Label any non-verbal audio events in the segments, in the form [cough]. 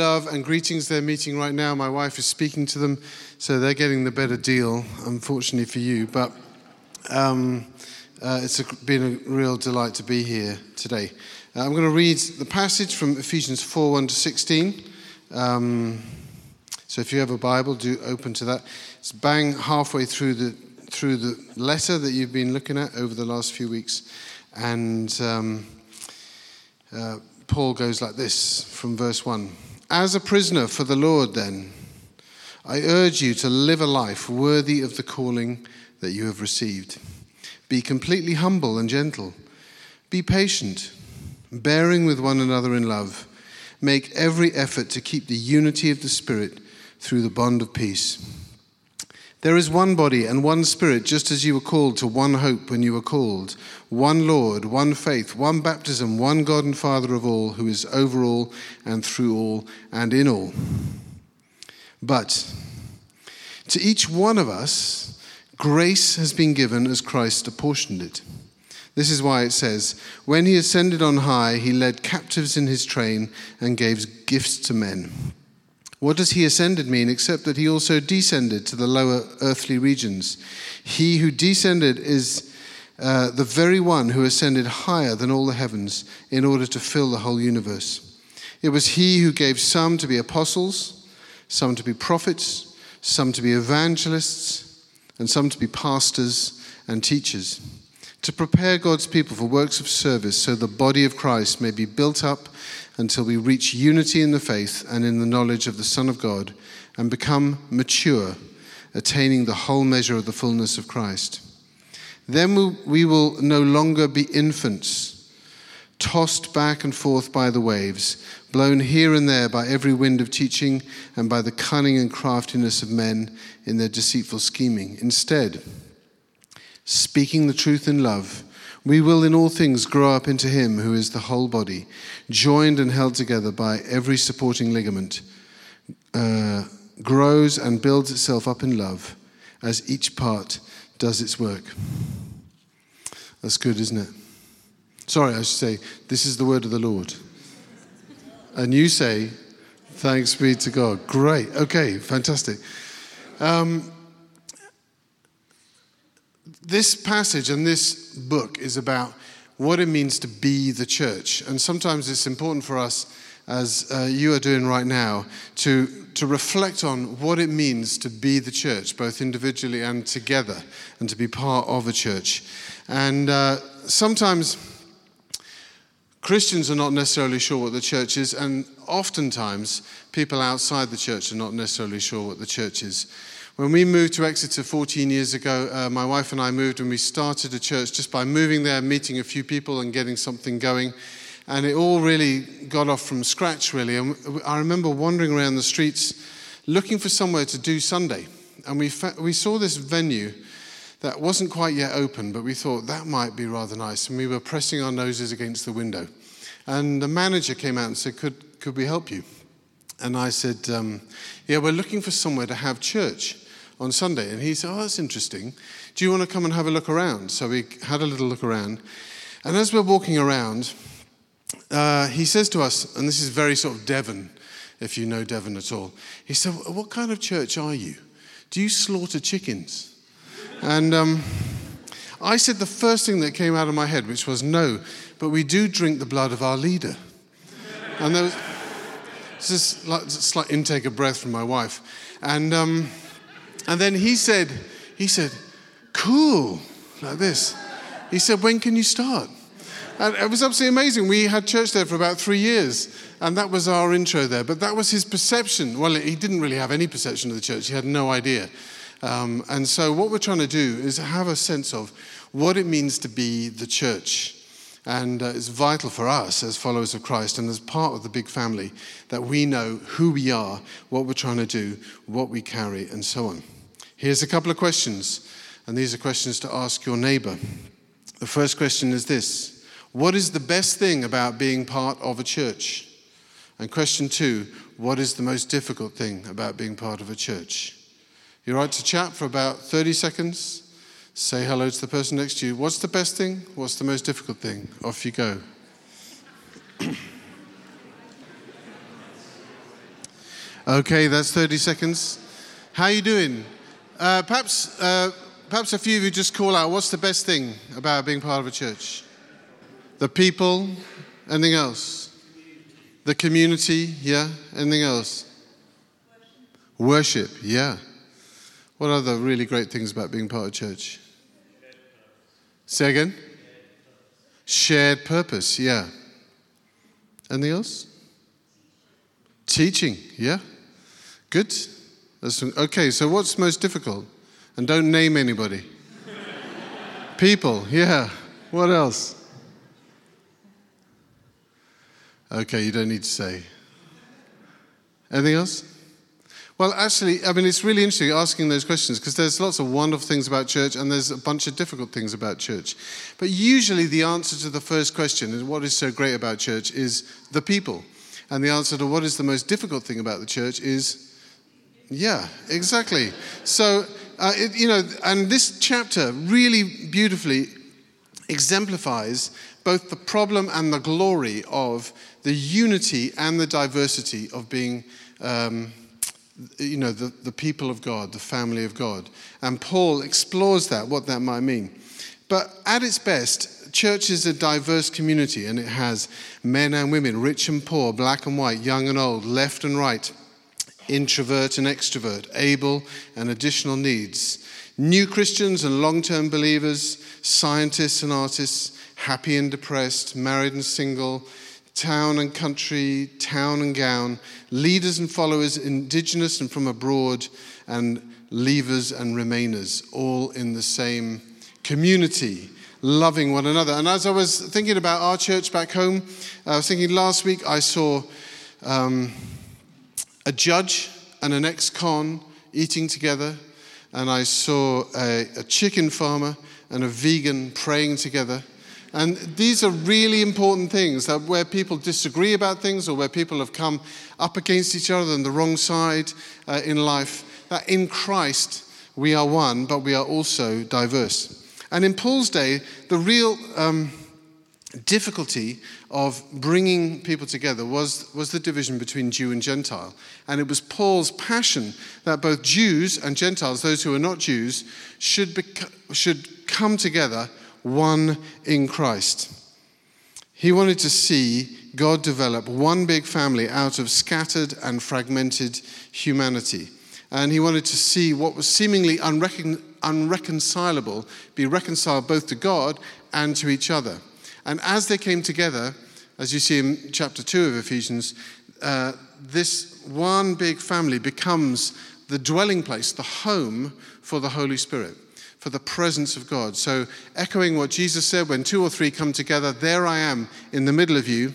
love and greetings. They're meeting right now. My wife is speaking to them, so they're getting the better deal, unfortunately for you. But um, uh, it's a, been a real delight to be here today. Uh, I'm going to read the passage from Ephesians 4 1 to 16. Um, so if you have a Bible, do open to that. It's bang halfway through the through the letter that you've been looking at over the last few weeks, and um, uh, Paul goes like this from verse one. As a prisoner for the Lord, then, I urge you to live a life worthy of the calling that you have received. Be completely humble and gentle. Be patient, bearing with one another in love. Make every effort to keep the unity of the Spirit through the bond of peace. There is one body and one Spirit, just as you were called to one hope when you were called, one Lord, one faith, one baptism, one God and Father of all, who is over all and through all and in all. But to each one of us, grace has been given as Christ apportioned it. This is why it says, When he ascended on high, he led captives in his train and gave gifts to men. What does he ascended mean except that he also descended to the lower earthly regions? He who descended is uh, the very one who ascended higher than all the heavens in order to fill the whole universe. It was he who gave some to be apostles, some to be prophets, some to be evangelists, and some to be pastors and teachers, to prepare God's people for works of service so the body of Christ may be built up until we reach unity in the faith and in the knowledge of the Son of God and become mature, attaining the whole measure of the fullness of Christ. Then we will no longer be infants, tossed back and forth by the waves, blown here and there by every wind of teaching and by the cunning and craftiness of men in their deceitful scheming. Instead, speaking the truth in love, we will in all things grow up into Him who is the whole body, joined and held together by every supporting ligament, uh, grows and builds itself up in love as each part does its work. That's good, isn't it? Sorry, I should say, this is the word of the Lord. And you say, thanks be to God. Great. Okay, fantastic. Um, this passage and this book is about what it means to be the church. And sometimes it's important for us, as uh, you are doing right now, to, to reflect on what it means to be the church, both individually and together, and to be part of a church. And uh, sometimes Christians are not necessarily sure what the church is, and oftentimes people outside the church are not necessarily sure what the church is. When we moved to Exeter 14 years ago, uh, my wife and I moved and we started a church just by moving there, meeting a few people, and getting something going. And it all really got off from scratch, really. And I remember wandering around the streets looking for somewhere to do Sunday. And we, fa- we saw this venue that wasn't quite yet open, but we thought that might be rather nice. And we were pressing our noses against the window. And the manager came out and said, Could, could we help you? And I said, um, Yeah, we're looking for somewhere to have church on Sunday. And he said, Oh, that's interesting. Do you want to come and have a look around? So we had a little look around. And as we're walking around, uh, he says to us, and this is very sort of Devon, if you know Devon at all. He said, What kind of church are you? Do you slaughter chickens? And um, I said the first thing that came out of my head, which was, No, but we do drink the blood of our leader. And there was this like, slight intake of breath from my wife. And um, and then he said, he said, cool, like this. He said, when can you start? And it was absolutely amazing. We had church there for about three years, and that was our intro there. But that was his perception. Well, he didn't really have any perception of the church, he had no idea. Um, and so, what we're trying to do is have a sense of what it means to be the church. And uh, it's vital for us as followers of Christ and as part of the big family that we know who we are, what we're trying to do, what we carry, and so on. Here's a couple of questions, and these are questions to ask your neighbor. The first question is this What is the best thing about being part of a church? And question two What is the most difficult thing about being part of a church? You're right to chat for about 30 seconds. Say hello to the person next to you. What's the best thing? What's the most difficult thing? Off you go. [coughs] Okay, that's 30 seconds. How are you doing? Uh, perhaps, uh, perhaps a few of you just call out, what's the best thing about being part of a church? The people? Anything else? The community? Yeah? Anything else? Worship, yeah. What are the really great things about being part of church? Say again? Shared purpose, yeah. Anything else? Teaching, yeah. Good. Okay, so what's most difficult? And don't name anybody. People, yeah. What else? Okay, you don't need to say. Anything else? Well, actually, I mean, it's really interesting asking those questions because there's lots of wonderful things about church and there's a bunch of difficult things about church. But usually, the answer to the first question, and what is so great about church, is the people. And the answer to what is the most difficult thing about the church is, yeah, exactly. So, uh, it, you know, and this chapter really beautifully exemplifies both the problem and the glory of the unity and the diversity of being. Um, you know, the, the people of God, the family of God. And Paul explores that, what that might mean. But at its best, church is a diverse community and it has men and women, rich and poor, black and white, young and old, left and right, introvert and extrovert, able and additional needs, new Christians and long term believers, scientists and artists, happy and depressed, married and single, town and country, town and gown, leaders and followers, indigenous and from abroad, and leavers and remainers, all in the same community, loving one another. And as I was thinking about our church back home, I was thinking last week I saw um, a judge and an ex con eating together, and I saw a, a chicken farmer and a vegan praying together. And these are really important things that where people disagree about things or where people have come up against each other on the wrong side uh, in life, that in Christ we are one, but we are also diverse. And in Paul's day, the real um, difficulty of bringing people together was, was the division between Jew and Gentile. And it was Paul's passion that both Jews and Gentiles, those who are not Jews, should, bec- should come together one in Christ. He wanted to see God develop one big family out of scattered and fragmented humanity. And he wanted to see what was seemingly unrecon- unreconcilable be reconciled both to God and to each other. And as they came together, as you see in chapter 2 of Ephesians, uh, this one big family becomes the dwelling place, the home for the Holy Spirit for the presence of God. So, echoing what Jesus said, when two or three come together, there I am in the middle of you.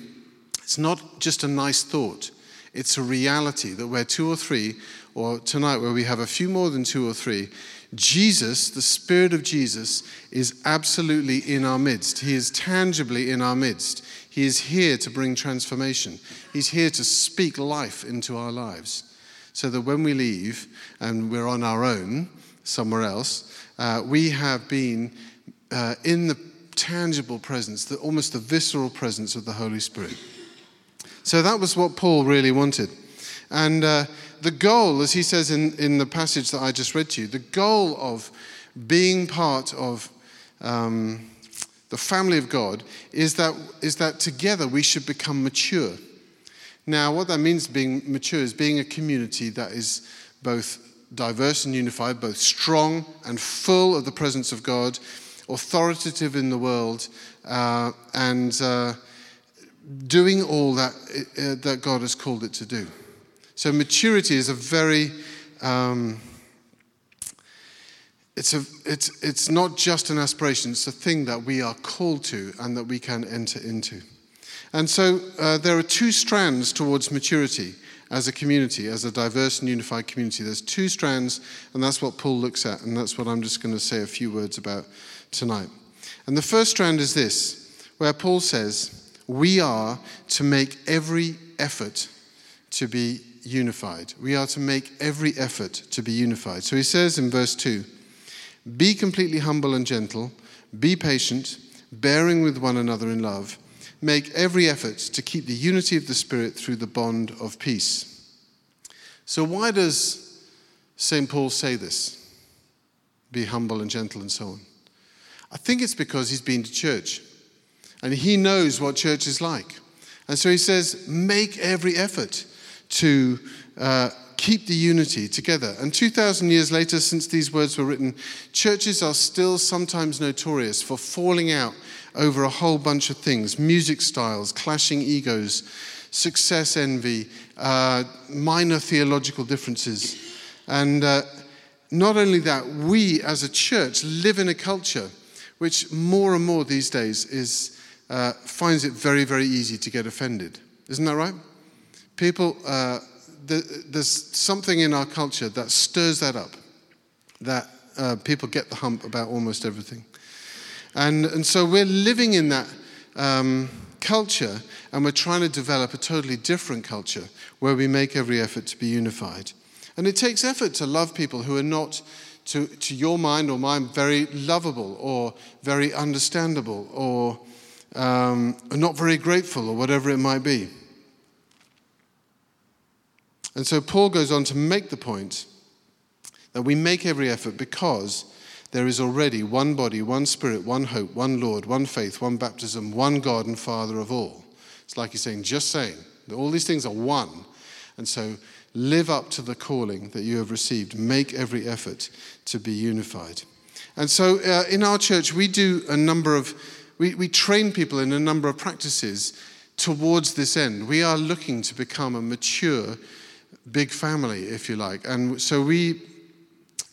It's not just a nice thought, it's a reality that where two or three, or tonight where we have a few more than two or three, Jesus, the Spirit of Jesus, is absolutely in our midst. He is tangibly in our midst. He is here to bring transformation. He's here to speak life into our lives. So that when we leave and we're on our own somewhere else, uh, we have been uh, in the tangible presence, the, almost the visceral presence of the Holy Spirit. So that was what Paul really wanted. And uh, the goal, as he says in, in the passage that I just read to you, the goal of being part of um, the family of God is that, is that together we should become mature. Now, what that means being mature is being a community that is both diverse and unified, both strong and full of the presence of God, authoritative in the world, uh, and uh, doing all that, uh, that God has called it to do. So maturity is a very um, it's, a, it's, it's not just an aspiration, it's a thing that we are called to and that we can enter into. And so uh, there are two strands towards maturity as a community, as a diverse and unified community. There's two strands, and that's what Paul looks at, and that's what I'm just going to say a few words about tonight. And the first strand is this, where Paul says, We are to make every effort to be unified. We are to make every effort to be unified. So he says in verse 2 Be completely humble and gentle, be patient, bearing with one another in love make every effort to keep the unity of the Spirit through the bond of peace. So, why does St. Paul say this? Be humble and gentle and so on. I think it's because he's been to church and he knows what church is like. And so he says, make every effort to uh, keep the unity together. And 2,000 years later, since these words were written, churches are still sometimes notorious for falling out over a whole bunch of things music styles, clashing egos, success envy, uh, minor theological differences. And uh, not only that, we as a church live in a culture which more and more these days is, uh, finds it very, very easy to get offended. Isn't that right? People, uh, the, there's something in our culture that stirs that up, that uh, people get the hump about almost everything. And, and so we're living in that um, culture and we're trying to develop a totally different culture where we make every effort to be unified. And it takes effort to love people who are not, to, to your mind or mine, very lovable or very understandable or um, not very grateful or whatever it might be. And so Paul goes on to make the point that we make every effort because there is already one body, one spirit, one hope, one Lord, one faith, one baptism, one God and Father of all. It's like he's saying, just saying, that all these things are one. And so live up to the calling that you have received. Make every effort to be unified. And so uh, in our church, we do a number of, we, we train people in a number of practices towards this end. We are looking to become a mature, big family, if you like. And so we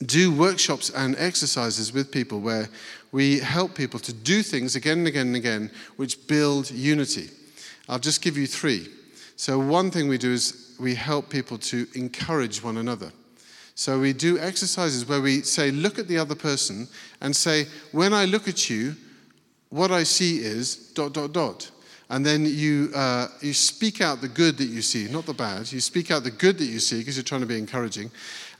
do workshops and exercises with people where we help people to do things again and again and again which build unity. I'll just give you three. So, one thing we do is we help people to encourage one another. So, we do exercises where we say, look at the other person and say, when I look at you, what I see is dot, dot, dot. And then you, uh, you speak out the good that you see, not the bad. You speak out the good that you see because you're trying to be encouraging.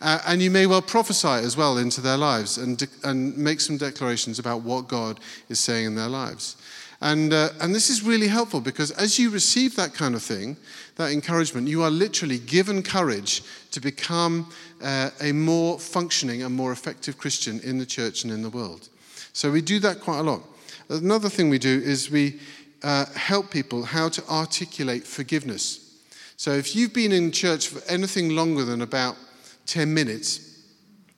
Uh, and you may well prophesy as well into their lives and, de- and make some declarations about what God is saying in their lives. And, uh, and this is really helpful because as you receive that kind of thing, that encouragement, you are literally given courage to become uh, a more functioning and more effective Christian in the church and in the world. So we do that quite a lot. Another thing we do is we uh, help people how to articulate forgiveness. So if you've been in church for anything longer than about 10 minutes,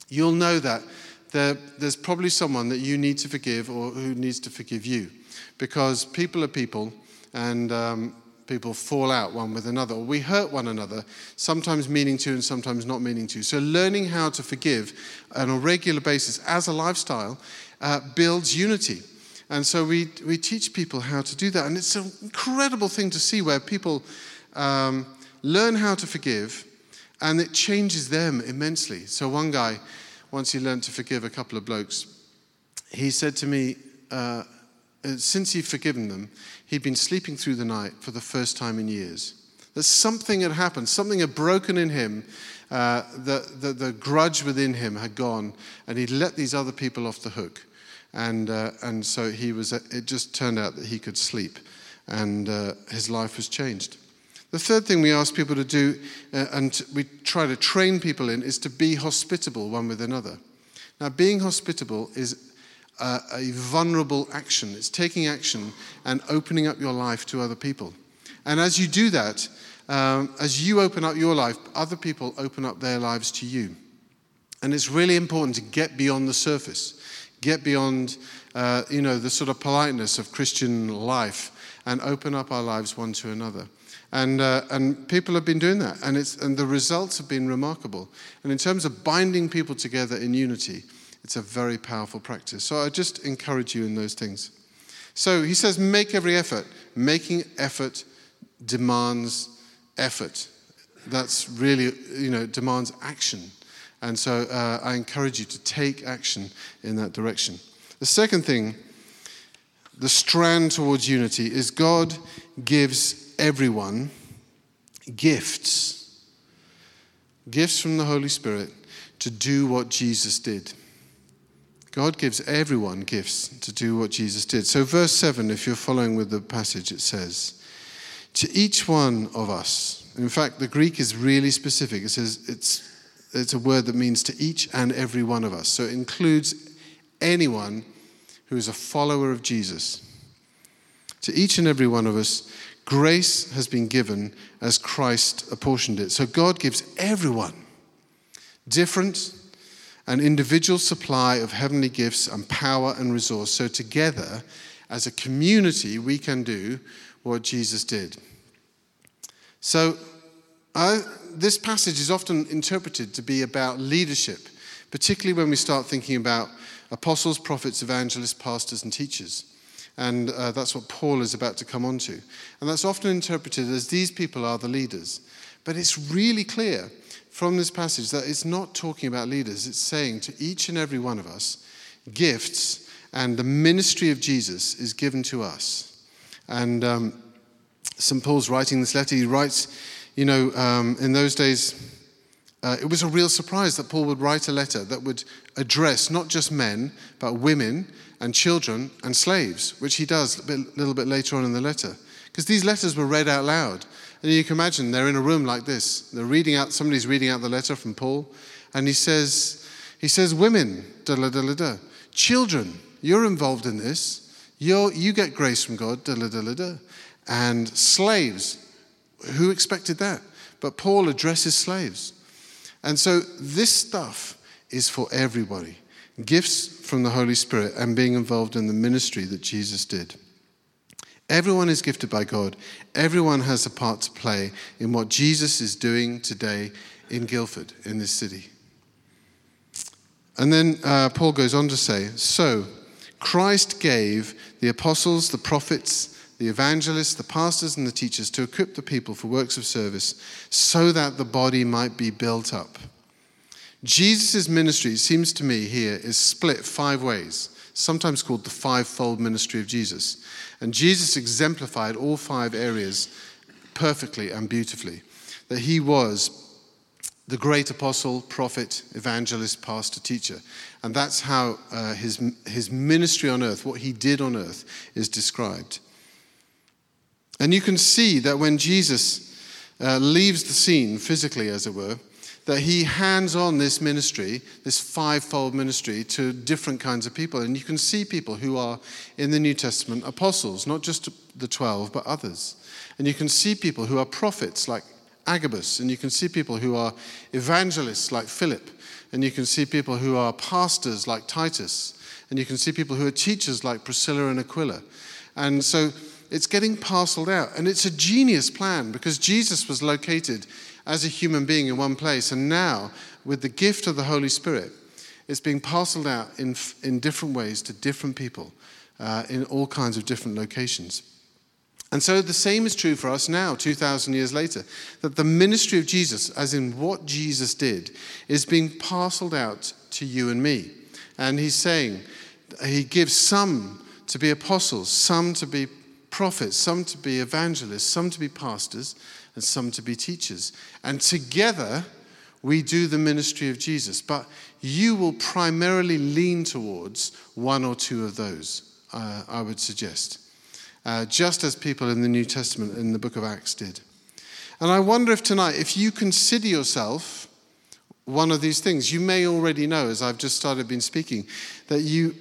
you'll know that there, there's probably someone that you need to forgive or who needs to forgive you. Because people are people and um, people fall out one with another. We hurt one another, sometimes meaning to and sometimes not meaning to. So learning how to forgive on a regular basis as a lifestyle uh, builds unity. And so we, we teach people how to do that. And it's an incredible thing to see where people um, learn how to forgive and it changes them immensely. So, one guy, once he learned to forgive a couple of blokes, he said to me, uh, uh since he'd forgiven them, he'd been sleeping through the night for the first time in years. That something had happened, something had broken in him, uh, the, the, the grudge within him had gone, and he'd let these other people off the hook. And, uh, and so he was, it just turned out that he could sleep, and uh, his life was changed. The third thing we ask people to do, uh, and we try to train people in, is to be hospitable one with another. Now, being hospitable is a, a vulnerable action, it's taking action and opening up your life to other people. And as you do that, um, as you open up your life, other people open up their lives to you. And it's really important to get beyond the surface get beyond, uh, you know, the sort of politeness of Christian life and open up our lives one to another. And, uh, and people have been doing that, and, it's, and the results have been remarkable. And in terms of binding people together in unity, it's a very powerful practice. So I just encourage you in those things. So he says, make every effort. Making effort demands effort. That's really, you know, demands action. And so uh, I encourage you to take action in that direction. The second thing, the strand towards unity, is God gives everyone gifts. Gifts from the Holy Spirit to do what Jesus did. God gives everyone gifts to do what Jesus did. So, verse 7, if you're following with the passage, it says, To each one of us, In fact, the Greek is really specific. It says it's, it's a word that means to each and every one of us. So it includes anyone who is a follower of Jesus. To each and every one of us, grace has been given as Christ apportioned it. So God gives everyone different an individual supply of heavenly gifts and power and resource. So together, as a community, we can do what Jesus did. So, uh, this passage is often interpreted to be about leadership, particularly when we start thinking about apostles, prophets, evangelists, pastors, and teachers. And uh, that's what Paul is about to come on to. And that's often interpreted as these people are the leaders. But it's really clear from this passage that it's not talking about leaders, it's saying to each and every one of us, gifts and the ministry of Jesus is given to us. And um, St. Paul's writing this letter, he writes, you know, um, in those days, uh, it was a real surprise that Paul would write a letter that would address not just men, but women and children and slaves, which he does a bit, little bit later on in the letter. Because these letters were read out loud. And you can imagine they're in a room like this. They're reading out, somebody's reading out the letter from Paul, and he says, he says, women, da da da da, children, you're involved in this. You're, you get grace from God, da da da da, and slaves. Who expected that? But Paul addresses slaves. And so this stuff is for everybody gifts from the Holy Spirit and being involved in the ministry that Jesus did. Everyone is gifted by God. Everyone has a part to play in what Jesus is doing today in Guildford, in this city. And then uh, Paul goes on to say So, Christ gave the apostles, the prophets, the evangelists, the pastors, and the teachers to equip the people for works of service so that the body might be built up. Jesus' ministry, seems to me here, is split five ways, sometimes called the fivefold ministry of Jesus. And Jesus exemplified all five areas perfectly and beautifully. That he was the great apostle, prophet, evangelist, pastor, teacher. And that's how uh, his, his ministry on earth, what he did on earth, is described. And you can see that when Jesus uh, leaves the scene, physically as it were, that he hands on this ministry, this fivefold ministry, to different kinds of people. And you can see people who are in the New Testament apostles, not just the 12, but others. And you can see people who are prophets, like Agabus, and you can see people who are evangelists, like Philip, and you can see people who are pastors, like Titus, and you can see people who are teachers, like Priscilla and Aquila. And so it's getting parceled out. And it's a genius plan because Jesus was located as a human being in one place. And now, with the gift of the Holy Spirit, it's being parceled out in, in different ways to different people uh, in all kinds of different locations. And so the same is true for us now, 2,000 years later, that the ministry of Jesus, as in what Jesus did, is being parceled out to you and me. And he's saying, he gives some to be apostles, some to be prophets, some to be evangelists, some to be pastors, and some to be teachers. And together, we do the ministry of Jesus. But you will primarily lean towards one or two of those, uh, I would suggest, uh, just as people in the New Testament in the book of Acts did. And I wonder if tonight, if you consider yourself one of these things, you may already know, as I've just started been speaking, that you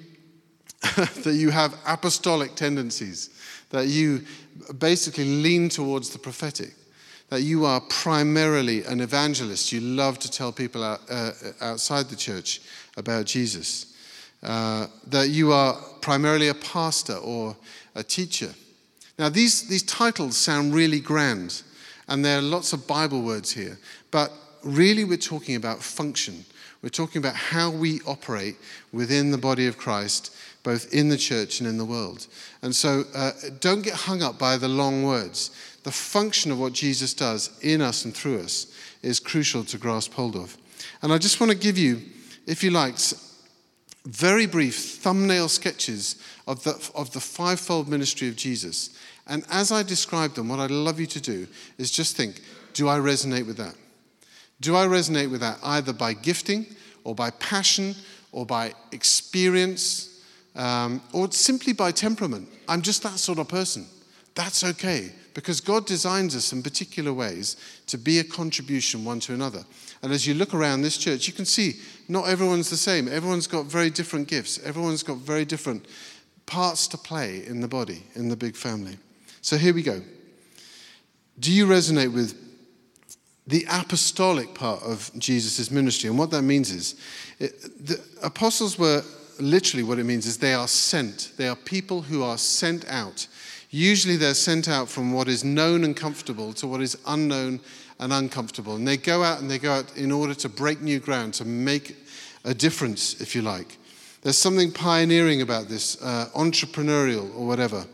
[laughs] that you have apostolic tendencies, that you basically lean towards the prophetic that you are primarily an evangelist. You love to tell people out, uh, outside the church about Jesus. Uh, that you are primarily a pastor or a teacher. Now, these, these titles sound really grand, and there are lots of Bible words here, but really we're talking about function. We're talking about how we operate within the body of Christ, both in the church and in the world. And so uh, don't get hung up by the long words the function of what Jesus does in us and through us is crucial to grasp hold of. And I just want to give you, if you like, very brief thumbnail sketches of the, of the fivefold ministry of Jesus. And as I describe them, what I'd love you to do is just think do I resonate with that? Do I resonate with that either by gifting or by passion or by experience um, or simply by temperament? I'm just that sort of person. That's okay because God designs us in particular ways to be a contribution one to another. And as you look around this church, you can see not everyone's the same. Everyone's got very different gifts, everyone's got very different parts to play in the body, in the big family. So here we go. Do you resonate with the apostolic part of Jesus' ministry? And what that means is it, the apostles were literally what it means is they are sent. They are people who are sent out. Usually they're sent out from what is known and comfortable to what is unknown and uncomfortable. And they go out and they go out in order to break new ground, to make a difference, if you like. There's something pioneering about this, uh, entrepreneurial or whatever.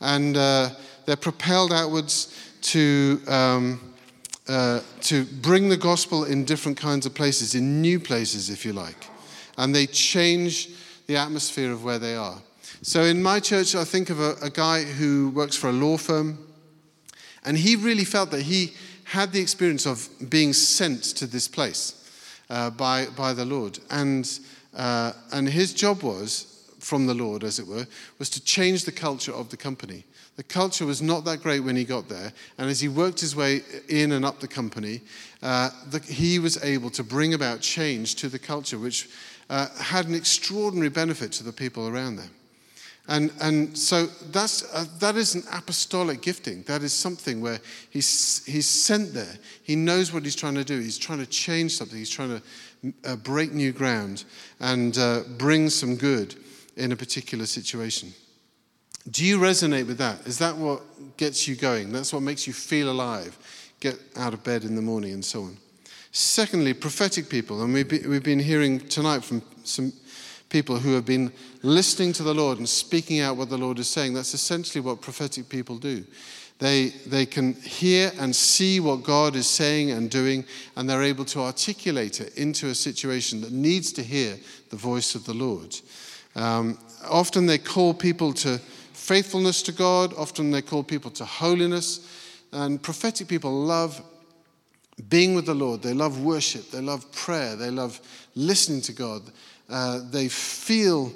And uh, they're propelled outwards to, um, uh, to bring the gospel in different kinds of places, in new places, if you like. And they change the atmosphere of where they are. So in my church, I think of a, a guy who works for a law firm, and he really felt that he had the experience of being sent to this place uh, by, by the Lord. And, uh, and his job was, from the Lord, as it were, was to change the culture of the company. The culture was not that great when he got there, and as he worked his way in and up the company, uh, the, he was able to bring about change to the culture, which uh, had an extraordinary benefit to the people around them. And, and so that's, uh, that is an apostolic gifting. That is something where he's, he's sent there. He knows what he's trying to do. He's trying to change something. He's trying to uh, break new ground and uh, bring some good in a particular situation. Do you resonate with that? Is that what gets you going? That's what makes you feel alive, get out of bed in the morning, and so on. Secondly, prophetic people. And we've been, we've been hearing tonight from some people who have been listening to the Lord and speaking out what the Lord is saying. That's essentially what prophetic people do. They, they can hear and see what God is saying and doing, and they're able to articulate it into a situation that needs to hear the voice of the Lord. Um, often they call people to faithfulness to God. Often they call people to holiness. And prophetic people love being with the Lord. They love worship. They love prayer. They love listening to God. Uh, they feel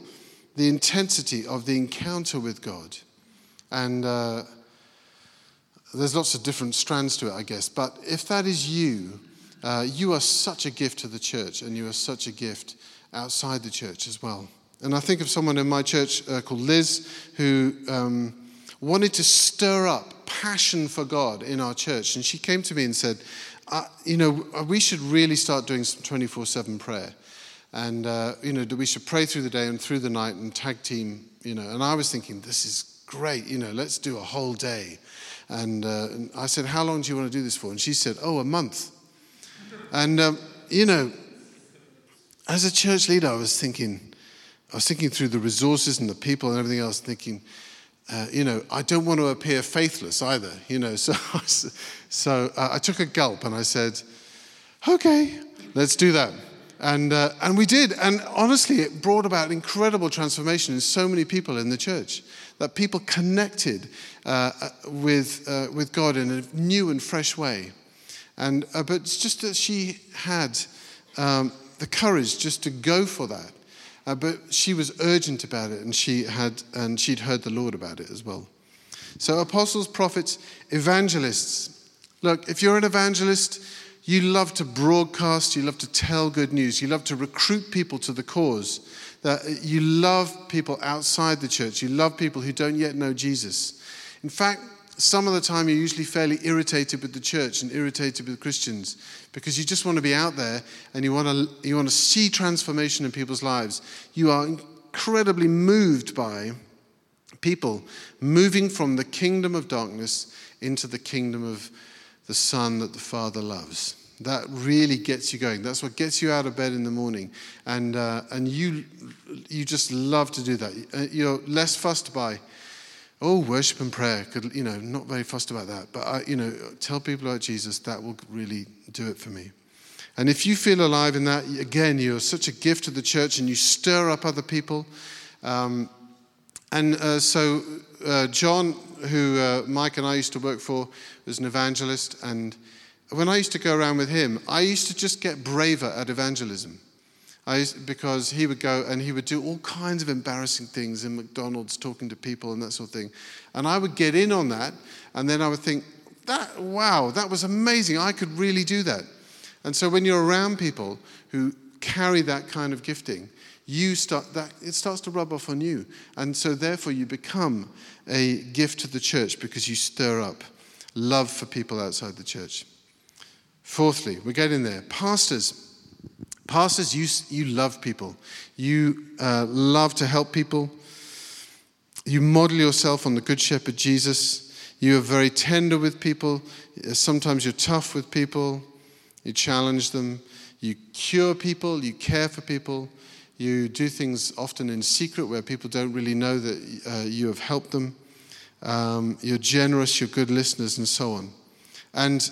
the intensity of the encounter with God. And uh, there's lots of different strands to it, I guess. But if that is you, uh, you are such a gift to the church, and you are such a gift outside the church as well. And I think of someone in my church uh, called Liz who um, wanted to stir up passion for God in our church. And she came to me and said, You know, we should really start doing some 24 7 prayer. And, uh, you know, we should pray through the day and through the night and tag team, you know. And I was thinking, This is great, you know, let's do a whole day. And, uh, and I said, How long do you want to do this for? And she said, Oh, a month. And, um, you know, as a church leader, I was thinking, I was thinking through the resources and the people and everything else, thinking, uh, you know, I don't want to appear faithless either, you know. [laughs] So, so uh, I took a gulp and I said, okay, let's do that. And, uh, and we did. And honestly, it brought about incredible transformation in so many people in the church that people connected uh, uh, with, uh, with God in a new and fresh way. And, but it's just that she had um, the courage just to go for that. Uh, but she was urgent about it, and she had and she'd heard the Lord about it as well. So apostles, prophets, evangelists. Look, if you're an evangelist, you love to broadcast, you love to tell good news, you love to recruit people to the cause. That you love people outside the church, you love people who don't yet know Jesus. In fact, some of the time you're usually fairly irritated with the church and irritated with Christians because you just want to be out there and you want to, you want to see transformation in people's lives. You are incredibly moved by people moving from the kingdom of darkness into the kingdom of the Son that the Father loves. That really gets you going. That's what gets you out of bed in the morning. And, uh, and you, you just love to do that. Uh, you're less fussed by Oh, worship and prayer. Could, you know, not very fussed about that. But, I, you know, tell people about Jesus. That will really do it for me. And if you feel alive in that, again, you're such a gift to the church and you stir up other people. Um, and uh, so, uh, John, who uh, Mike and I used to work for, was an evangelist. And when I used to go around with him, I used to just get braver at evangelism. Used, because he would go and he would do all kinds of embarrassing things in McDonald's, talking to people and that sort of thing. And I would get in on that, and then I would think, that, wow, that was amazing. I could really do that. And so when you're around people who carry that kind of gifting, you start that it starts to rub off on you. And so therefore you become a gift to the church because you stir up love for people outside the church. Fourthly, we're getting there. Pastors. Pastors, you, you love people. You uh, love to help people. You model yourself on the Good Shepherd Jesus. You are very tender with people. Sometimes you're tough with people. You challenge them. You cure people. You care for people. You do things often in secret where people don't really know that uh, you have helped them. Um, you're generous. You're good listeners, and so on. And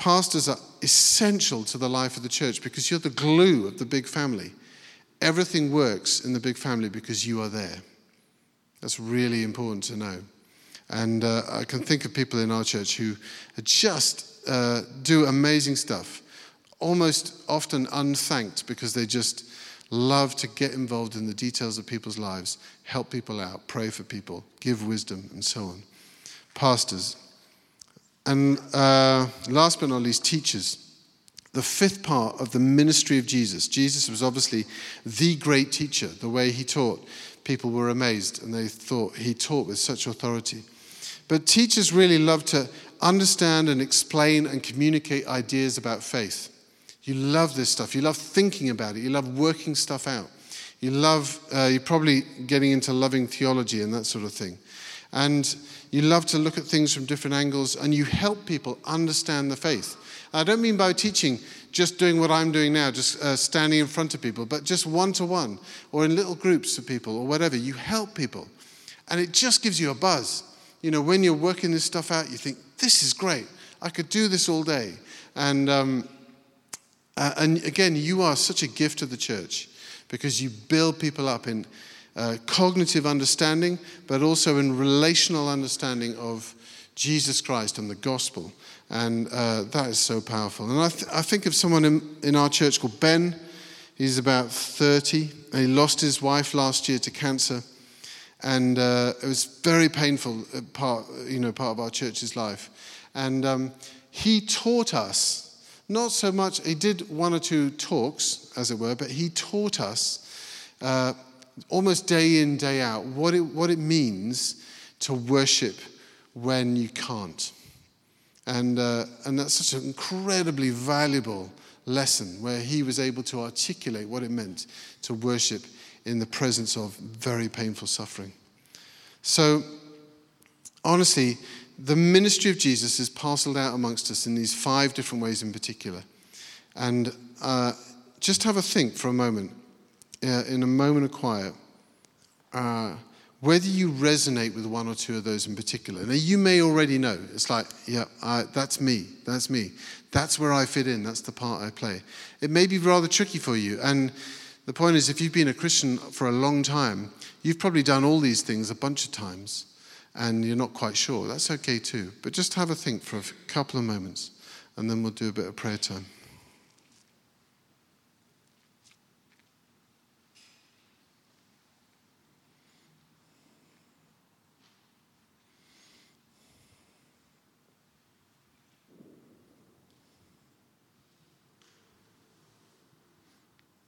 Pastors are essential to the life of the church because you're the glue of the big family. Everything works in the big family because you are there. That's really important to know. And uh, I can think of people in our church who just uh, do amazing stuff, almost often unthanked because they just love to get involved in the details of people's lives, help people out, pray for people, give wisdom, and so on. Pastors, and uh, last but not least, teachers. The fifth part of the ministry of Jesus. Jesus was obviously the great teacher. The way he taught, people were amazed and they thought he taught with such authority. But teachers really love to understand and explain and communicate ideas about faith. You love this stuff. You love thinking about it. You love working stuff out. You love, uh, you're probably getting into loving theology and that sort of thing. And you love to look at things from different angles and you help people understand the faith. I don't mean by teaching just doing what I'm doing now, just uh, standing in front of people, but just one to one or in little groups of people or whatever. You help people. And it just gives you a buzz. You know, when you're working this stuff out, you think, this is great. I could do this all day. And, um, uh, and again, you are such a gift to the church because you build people up in uh, cognitive understanding, but also in relational understanding of Jesus Christ and the gospel. And uh, that is so powerful. And I, th- I think of someone in, in, our church called Ben. He's about 30, and he lost his wife last year to cancer. And uh, it was very painful uh, part, you know, part of our church's life. And um, he taught us, not so much, he did one or two talks, as it were, but he taught us uh, almost day in, day out, what it, what it means to worship when you can't. And, uh, and that's such an incredibly valuable lesson where he was able to articulate what it meant to worship in the presence of very painful suffering. So, honestly, the ministry of Jesus is parceled out amongst us in these five different ways in particular. And uh, just have a think for a moment uh, in a moment of quiet, uh, whether you resonate with one or two of those in particular. Now, you may already know. It's like, yeah, I, that's me. That's me. That's where I fit in. That's the part I play. It may be rather tricky for you. And the point is, if you've been a Christian for a long time, you've probably done all these things a bunch of times and you're not quite sure. That's okay too. But just have a think for a couple of moments and then we'll do a bit of prayer time.